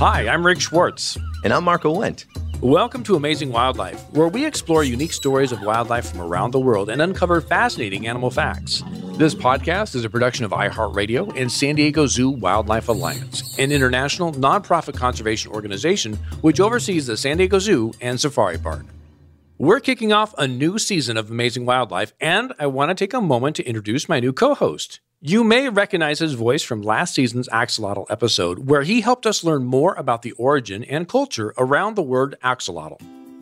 Hi, I'm Rick Schwartz. And I'm Marco Wendt. Welcome to Amazing Wildlife, where we explore unique stories of wildlife from around the world and uncover fascinating animal facts. This podcast is a production of iHeartRadio and San Diego Zoo Wildlife Alliance, an international nonprofit conservation organization which oversees the San Diego Zoo and Safari Park. We're kicking off a new season of Amazing Wildlife, and I want to take a moment to introduce my new co host. You may recognize his voice from last season's axolotl episode, where he helped us learn more about the origin and culture around the word axolotl.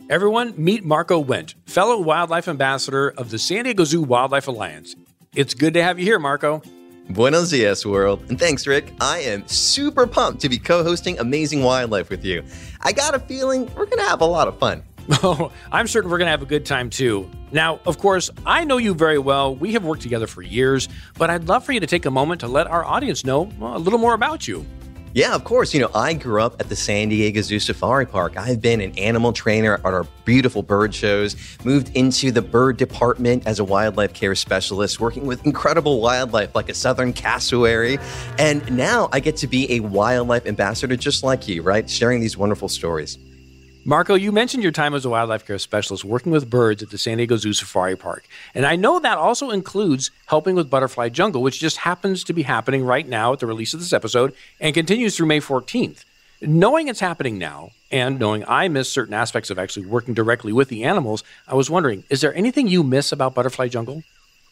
Everyone, meet Marco Wendt, fellow wildlife ambassador of the San Diego Zoo Wildlife Alliance. It's good to have you here, Marco. Buenos dias, world. And thanks, Rick. I am super pumped to be co hosting Amazing Wildlife with you. I got a feeling we're going to have a lot of fun. Oh, I'm certain we're going to have a good time too. Now, of course, I know you very well. We have worked together for years, but I'd love for you to take a moment to let our audience know uh, a little more about you. Yeah, of course. You know, I grew up at the San Diego Zoo Safari Park. I've been an animal trainer at our beautiful bird shows, moved into the bird department as a wildlife care specialist, working with incredible wildlife like a southern cassowary. And now I get to be a wildlife ambassador just like you, right? Sharing these wonderful stories. Marco, you mentioned your time as a wildlife care specialist working with birds at the San Diego Zoo Safari Park. And I know that also includes helping with Butterfly Jungle, which just happens to be happening right now at the release of this episode and continues through May 14th. Knowing it's happening now, and knowing I miss certain aspects of actually working directly with the animals, I was wondering is there anything you miss about Butterfly Jungle?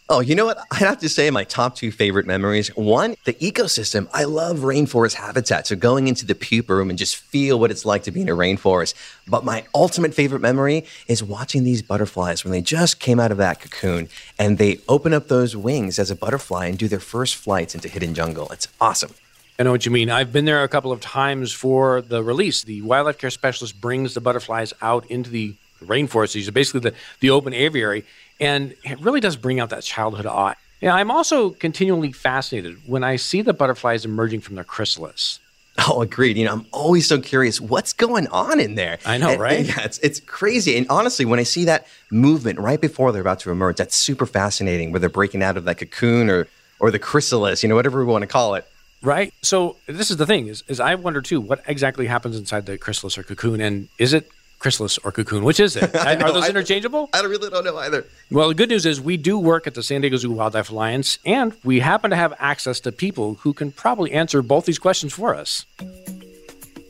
Oh, you know what? I'd have to say my top two favorite memories. One, the ecosystem. I love rainforest habitat. So going into the pupa room and just feel what it's like to be in a rainforest. But my ultimate favorite memory is watching these butterflies when they just came out of that cocoon and they open up those wings as a butterfly and do their first flights into hidden jungle. It's awesome. I know what you mean. I've been there a couple of times for the release. The wildlife care specialist brings the butterflies out into the rainforest. These are basically the, the open aviary and it really does bring out that childhood awe. Yeah, I'm also continually fascinated when I see the butterflies emerging from their chrysalis. Oh, agreed. You know, I'm always so curious what's going on in there. I know, and, right? And yeah, it's it's crazy. And honestly, when I see that movement right before they're about to emerge, that's super fascinating. Where they're breaking out of that cocoon or or the chrysalis, you know, whatever we want to call it. Right. So this is the thing: is is I wonder too what exactly happens inside the chrysalis or cocoon, and is it chrysalis or cocoon? Which is it? Are those I, interchangeable? I really don't know either. Well, the good news is we do work at the San Diego Zoo Wildlife Alliance, and we happen to have access to people who can probably answer both these questions for us.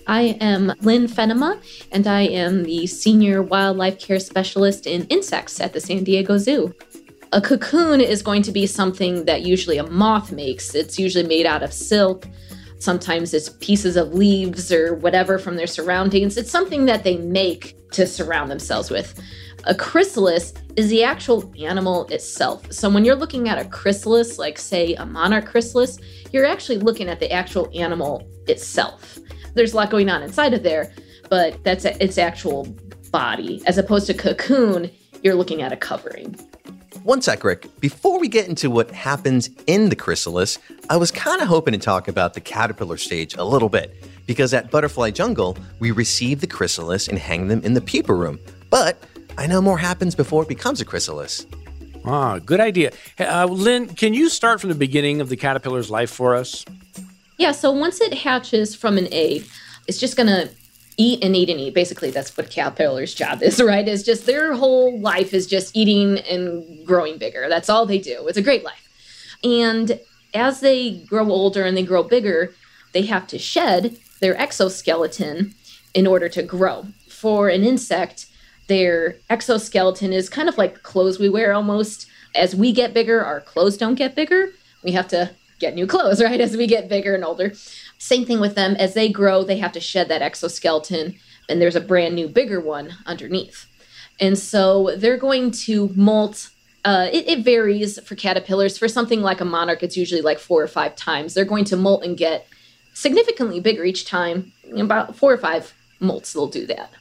I am Lynn Fennema, and I am the Senior Wildlife Care Specialist in Insects at the San Diego Zoo. A cocoon is going to be something that usually a moth makes. It's usually made out of silk Sometimes it's pieces of leaves or whatever from their surroundings. It's something that they make to surround themselves with. A chrysalis is the actual animal itself. So when you're looking at a chrysalis, like say a monarch chrysalis, you're actually looking at the actual animal itself. There's a lot going on inside of there, but that's its actual body. As opposed to cocoon, you're looking at a covering. One sec, Rick. Before we get into what happens in the chrysalis, I was kind of hoping to talk about the caterpillar stage a little bit. Because at Butterfly Jungle, we receive the chrysalis and hang them in the pupa room. But I know more happens before it becomes a chrysalis. Ah, good idea. Uh, Lynn, can you start from the beginning of the caterpillar's life for us? Yeah, so once it hatches from an egg, it's just going to eat and eat and eat. Basically, that's what caterpillar's job is, right? Is just their whole life is just eating and growing bigger. That's all they do. It's a great life. And as they grow older and they grow bigger, they have to shed their exoskeleton in order to grow. For an insect, their exoskeleton is kind of like clothes we wear almost. As we get bigger, our clothes don't get bigger. We have to get new clothes, right? As we get bigger and older. Same thing with them. As they grow, they have to shed that exoskeleton, and there's a brand new, bigger one underneath. And so they're going to molt. Uh, it, it varies for caterpillars. For something like a monarch, it's usually like four or five times. They're going to molt and get significantly bigger each time. About four or five molts, they'll do that.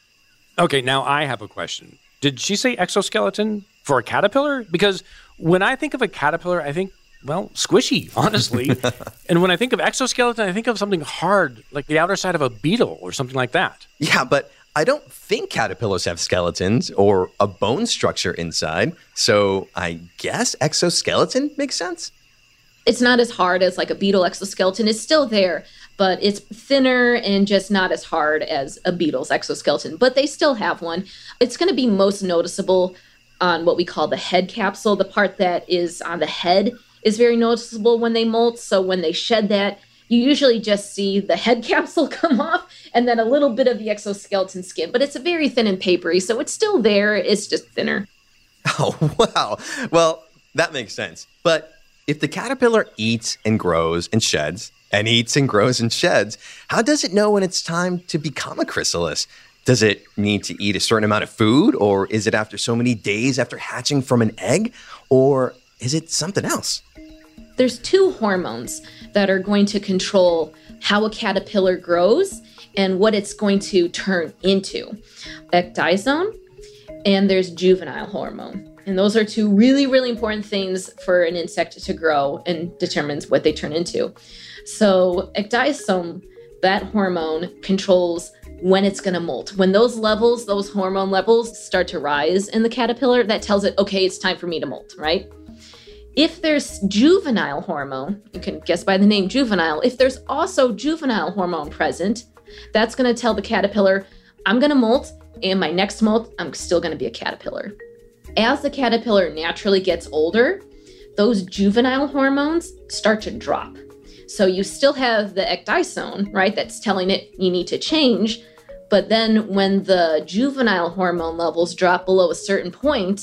Okay, now I have a question. Did she say exoskeleton for a caterpillar? Because when I think of a caterpillar, I think well, squishy, honestly. and when I think of exoskeleton, I think of something hard, like the outer side of a beetle or something like that. Yeah, but I don't think caterpillars have skeletons or a bone structure inside. So I guess exoskeleton makes sense. It's not as hard as like a beetle exoskeleton. It's still there, but it's thinner and just not as hard as a beetle's exoskeleton. But they still have one. It's going to be most noticeable on what we call the head capsule. The part that is on the head is very noticeable when they molt. So when they shed that, you usually just see the head capsule come off and then a little bit of the exoskeleton skin, but it's very thin and papery, so it's still there. It's just thinner. Oh, wow. Well, that makes sense. But if the caterpillar eats and grows and sheds, and eats and grows and sheds, how does it know when it's time to become a chrysalis? Does it need to eat a certain amount of food, or is it after so many days after hatching from an egg, or is it something else? There's two hormones that are going to control how a caterpillar grows and what it's going to turn into ecdysone and there's juvenile hormone. And those are two really, really important things for an insect to grow and determines what they turn into. So, ecdysone, that hormone, controls when it's going to molt. When those levels, those hormone levels start to rise in the caterpillar, that tells it, okay, it's time for me to molt, right? If there's juvenile hormone, you can guess by the name juvenile, if there's also juvenile hormone present, that's going to tell the caterpillar, I'm going to molt, and my next molt, I'm still going to be a caterpillar. As the caterpillar naturally gets older, those juvenile hormones start to drop. So you still have the ecdysone, right, that's telling it you need to change. But then when the juvenile hormone levels drop below a certain point,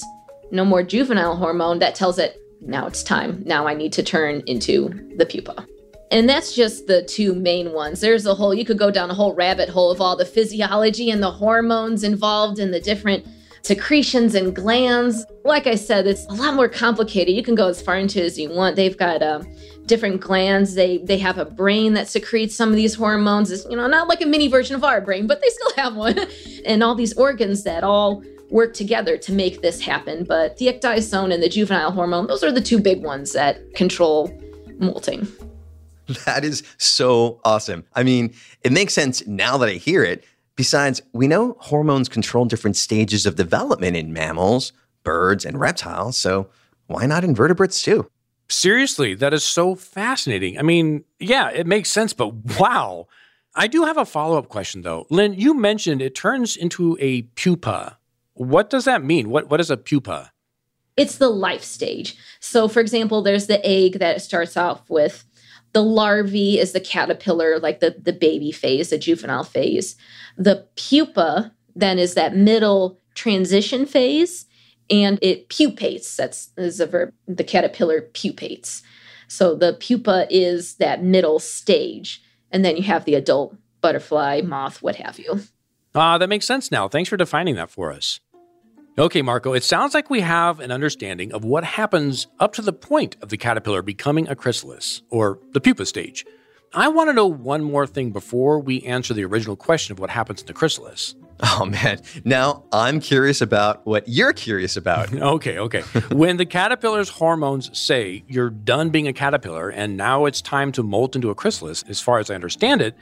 no more juvenile hormone, that tells it, now it's time. Now I need to turn into the pupa. And that's just the two main ones. There's a whole, you could go down a whole rabbit hole of all the physiology and the hormones involved in the different secretions and glands. Like I said, it's a lot more complicated. You can go as far into as you want. They've got uh, different glands. They they have a brain that secretes some of these hormones. It's, you know, not like a mini version of our brain, but they still have one. and all these organs that all work together to make this happen. But the ecdysone and the juvenile hormone, those are the two big ones that control molting. That is so awesome. I mean, it makes sense now that I hear it. Besides, we know hormones control different stages of development in mammals, birds, and reptiles, so why not invertebrates too? Seriously, that is so fascinating. I mean, yeah, it makes sense, but wow. I do have a follow up question though. Lynn, you mentioned it turns into a pupa. What does that mean? What what is a pupa? It's the life stage. So for example, there's the egg that starts off with. The larvae is the caterpillar, like the, the baby phase, the juvenile phase. The pupa then is that middle transition phase and it pupates. That's is a verb. The caterpillar pupates. So the pupa is that middle stage. And then you have the adult butterfly, moth, what have you. Ah, uh, that makes sense now. Thanks for defining that for us. Okay, Marco, it sounds like we have an understanding of what happens up to the point of the caterpillar becoming a chrysalis, or the pupa stage. I want to know one more thing before we answer the original question of what happens in the chrysalis. Oh man, now I'm curious about what you're curious about. okay, okay. when the caterpillar's hormones say you're done being a caterpillar and now it's time to molt into a chrysalis, as far as I understand it,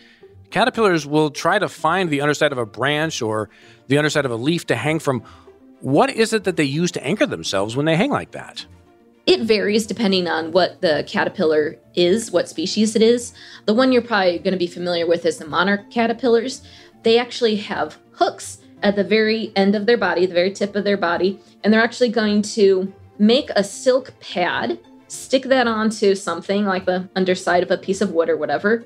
caterpillars will try to find the underside of a branch or the underside of a leaf to hang from what is it that they use to anchor themselves when they hang like that? It varies depending on what the caterpillar is, what species it is. The one you're probably going to be familiar with is the monarch caterpillars. They actually have hooks at the very end of their body, the very tip of their body, and they're actually going to make a silk pad, stick that onto something like the underside of a piece of wood or whatever,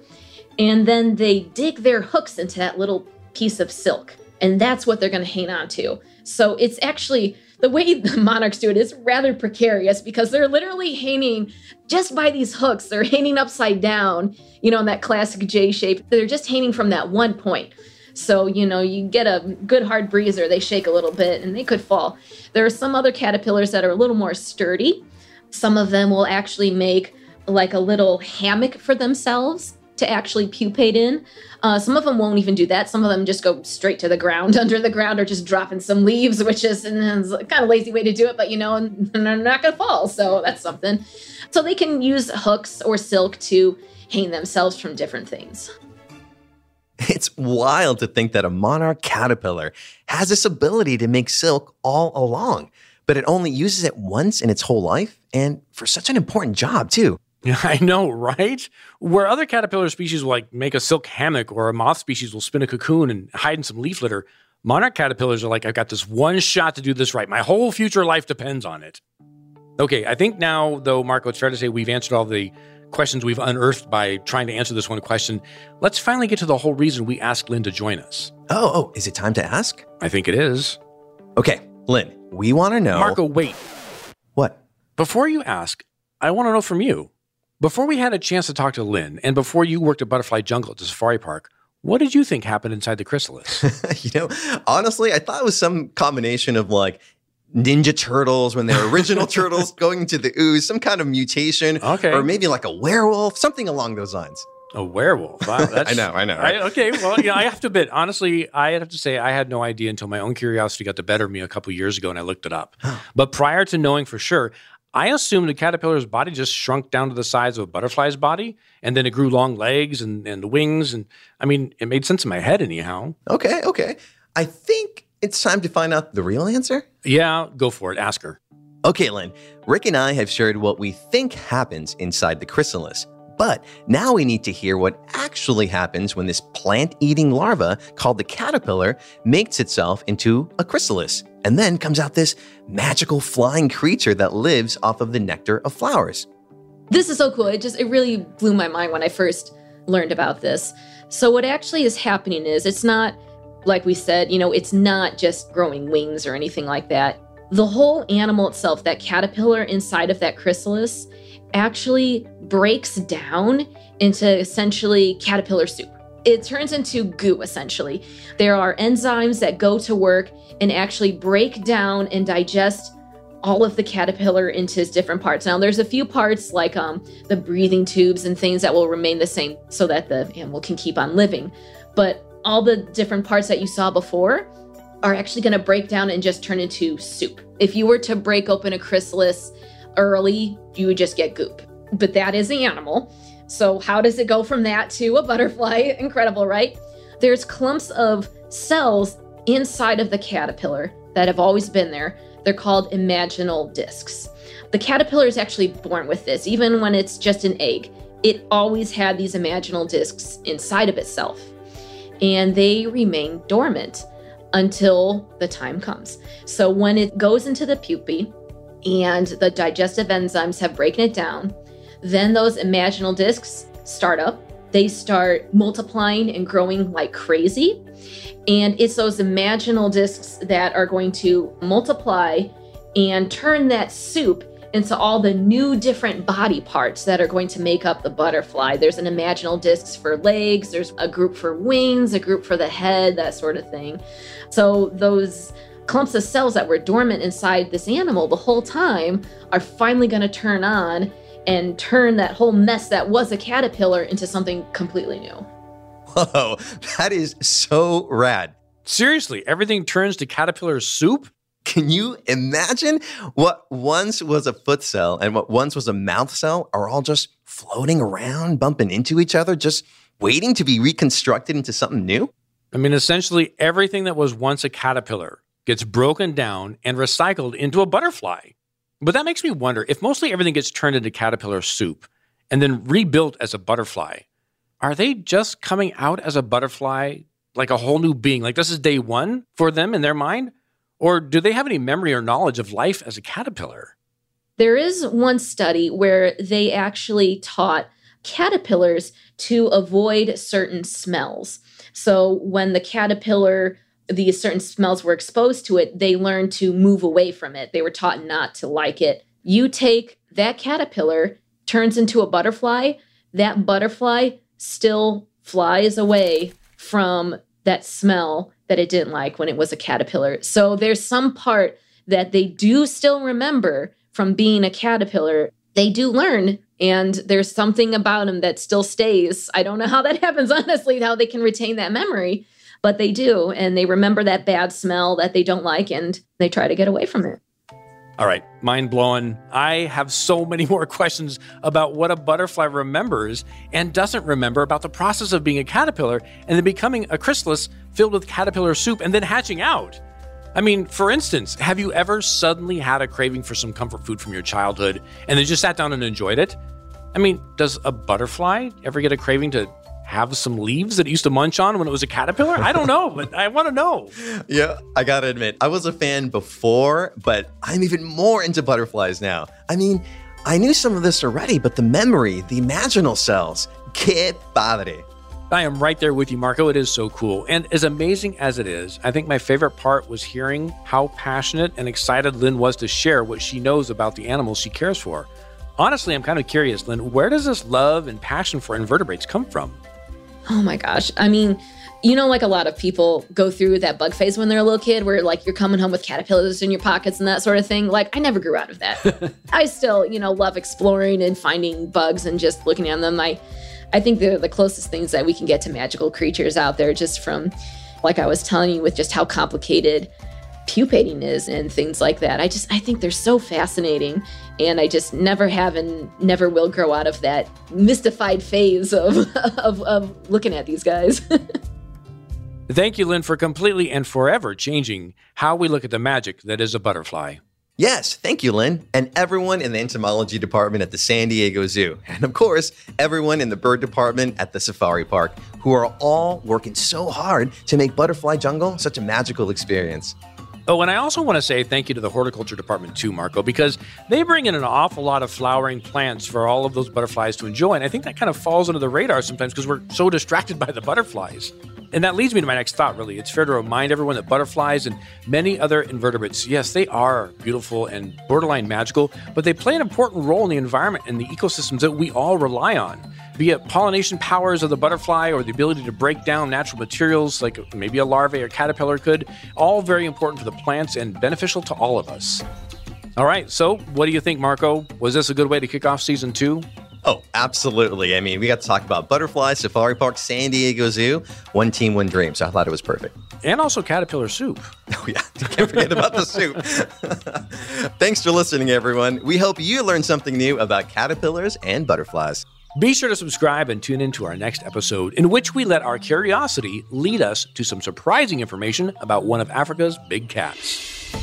and then they dig their hooks into that little piece of silk. And that's what they're going to hang on to. So it's actually the way the monarchs do it is rather precarious because they're literally hanging just by these hooks. They're hanging upside down, you know, in that classic J shape. They're just hanging from that one point. So, you know, you get a good hard breezer, they shake a little bit and they could fall. There are some other caterpillars that are a little more sturdy. Some of them will actually make like a little hammock for themselves to actually pupate in. Uh, some of them won't even do that. Some of them just go straight to the ground, under the ground, or just dropping some leaves, which is, is a kind of lazy way to do it, but you know, they're not going to fall. So that's something. So they can use hooks or silk to hang themselves from different things. It's wild to think that a monarch caterpillar has this ability to make silk all along, but it only uses it once in its whole life and for such an important job, too. I know, right? Where other caterpillar species will like make a silk hammock or a moth species will spin a cocoon and hide in some leaf litter, monarch caterpillars are like, I've got this one shot to do this right. My whole future life depends on it. Okay, I think now, though, Marco, it's fair to say we've answered all the questions we've unearthed by trying to answer this one question. Let's finally get to the whole reason we asked Lynn to join us. Oh, oh, is it time to ask? I think it is. Okay, Lynn, we want to know. Marco, wait. What? Before you ask, I want to know from you. Before we had a chance to talk to Lynn, and before you worked at Butterfly Jungle at the safari park, what did you think happened inside the chrysalis? you know, honestly, I thought it was some combination of like Ninja Turtles when they're original turtles going into the ooze, some kind of mutation. Okay. Or maybe like a werewolf, something along those lines. A werewolf. Wow, that's, I know, I know. Right? I, okay, well, yeah, I have to admit, honestly, I have to say I had no idea until my own curiosity got the better of me a couple years ago and I looked it up. but prior to knowing for sure, I assumed the caterpillar's body just shrunk down to the size of a butterfly's body, and then it grew long legs and, and wings. And I mean, it made sense in my head anyhow. Okay, okay. I think it's time to find out the real answer. Yeah, go for it. Ask her. Okay, Lynn, Rick and I have shared what we think happens inside the chrysalis. But now we need to hear what actually happens when this plant eating larva called the caterpillar makes itself into a chrysalis and then comes out this magical flying creature that lives off of the nectar of flowers. This is so cool. It just it really blew my mind when I first learned about this. So what actually is happening is it's not like we said, you know, it's not just growing wings or anything like that. The whole animal itself, that caterpillar inside of that chrysalis, actually breaks down into essentially caterpillar soup. It turns into goo essentially. There are enzymes that go to work and actually break down and digest all of the caterpillar into its different parts. Now, there's a few parts like um, the breathing tubes and things that will remain the same so that the animal can keep on living. But all the different parts that you saw before are actually going to break down and just turn into soup. If you were to break open a chrysalis early, you would just get goop. But that is the animal. So, how does it go from that to a butterfly? Incredible, right? There's clumps of cells inside of the caterpillar that have always been there. They're called imaginal discs. The caterpillar is actually born with this, even when it's just an egg. It always had these imaginal discs inside of itself, and they remain dormant until the time comes. So, when it goes into the pupae and the digestive enzymes have broken it down, then those imaginal discs start up. They start multiplying and growing like crazy. And it's those imaginal discs that are going to multiply and turn that soup into all the new different body parts that are going to make up the butterfly. There's an imaginal discs for legs, there's a group for wings, a group for the head, that sort of thing. So those clumps of cells that were dormant inside this animal the whole time are finally going to turn on and turn that whole mess that was a caterpillar into something completely new. Whoa, that is so rad. Seriously, everything turns to caterpillar soup? Can you imagine what once was a foot cell and what once was a mouth cell are all just floating around, bumping into each other, just waiting to be reconstructed into something new? I mean, essentially, everything that was once a caterpillar gets broken down and recycled into a butterfly. But that makes me wonder if mostly everything gets turned into caterpillar soup and then rebuilt as a butterfly, are they just coming out as a butterfly like a whole new being? Like this is day one for them in their mind? Or do they have any memory or knowledge of life as a caterpillar? There is one study where they actually taught caterpillars to avoid certain smells. So when the caterpillar these certain smells were exposed to it, they learned to move away from it. They were taught not to like it. You take that caterpillar, turns into a butterfly, that butterfly still flies away from that smell that it didn't like when it was a caterpillar. So there's some part that they do still remember from being a caterpillar. They do learn, and there's something about them that still stays. I don't know how that happens, honestly, how they can retain that memory but they do and they remember that bad smell that they don't like and they try to get away from it. All right mind blowing. I have so many more questions about what a butterfly remembers and doesn't remember about the process of being a caterpillar and then becoming a chrysalis filled with caterpillar soup and then hatching out. I mean, for instance, have you ever suddenly had a craving for some comfort food from your childhood and then just sat down and enjoyed it? I mean, does a butterfly ever get a craving to have some leaves that it used to munch on when it was a caterpillar? I don't know, but I want to know. Yeah, I gotta admit, I was a fan before, but I'm even more into butterflies now. I mean, I knew some of this already, but the memory, the imaginal cells, que padre. I am right there with you, Marco. It is so cool. And as amazing as it is, I think my favorite part was hearing how passionate and excited Lynn was to share what she knows about the animals she cares for. Honestly, I'm kind of curious, Lynn, where does this love and passion for invertebrates come from? Oh my gosh. I mean, you know, like a lot of people go through that bug phase when they're a little kid where like you're coming home with caterpillars in your pockets and that sort of thing. Like, I never grew out of that. I still, you know, love exploring and finding bugs and just looking at them. I, I think they're the closest things that we can get to magical creatures out there just from, like I was telling you, with just how complicated pupating is and things like that. I just I think they're so fascinating and I just never have and never will grow out of that mystified phase of of, of looking at these guys. Thank you, Lynn, for completely and forever changing how we look at the magic that is a butterfly. Yes, thank you, Lynn, and everyone in the entomology department at the San Diego Zoo, and of course, everyone in the bird department at the safari park, who are all working so hard to make Butterfly Jungle such a magical experience. Oh, and I also want to say thank you to the horticulture department too, Marco, because they bring in an awful lot of flowering plants for all of those butterflies to enjoy. And I think that kind of falls under the radar sometimes because we're so distracted by the butterflies. And that leads me to my next thought, really. It's fair to remind everyone that butterflies and many other invertebrates, yes, they are beautiful and borderline magical, but they play an important role in the environment and the ecosystems that we all rely on be it pollination powers of the butterfly or the ability to break down natural materials like maybe a larvae or caterpillar could, all very important for the plants and beneficial to all of us. All right, so what do you think, Marco? Was this a good way to kick off season two? Oh, absolutely. I mean, we got to talk about butterflies, Safari Park, San Diego Zoo, one team, one dream. So I thought it was perfect. And also caterpillar soup. Oh, yeah. Can't forget about the soup. Thanks for listening, everyone. We hope you learned something new about caterpillars and butterflies. Be sure to subscribe and tune in to our next episode, in which we let our curiosity lead us to some surprising information about one of Africa's big cats.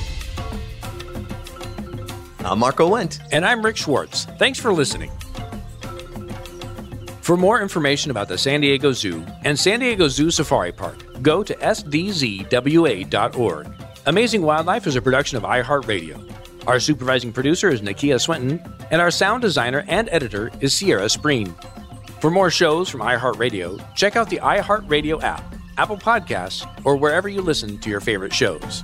I'm Marco Wendt. And I'm Rick Schwartz. Thanks for listening. For more information about the San Diego Zoo and San Diego Zoo Safari Park, go to sdzwa.org. Amazing Wildlife is a production of iHeartRadio. Our supervising producer is Nakia Swinton, and our sound designer and editor is Sierra Spreen. For more shows from iHeartRadio, check out the iHeartRadio app, Apple Podcasts, or wherever you listen to your favorite shows.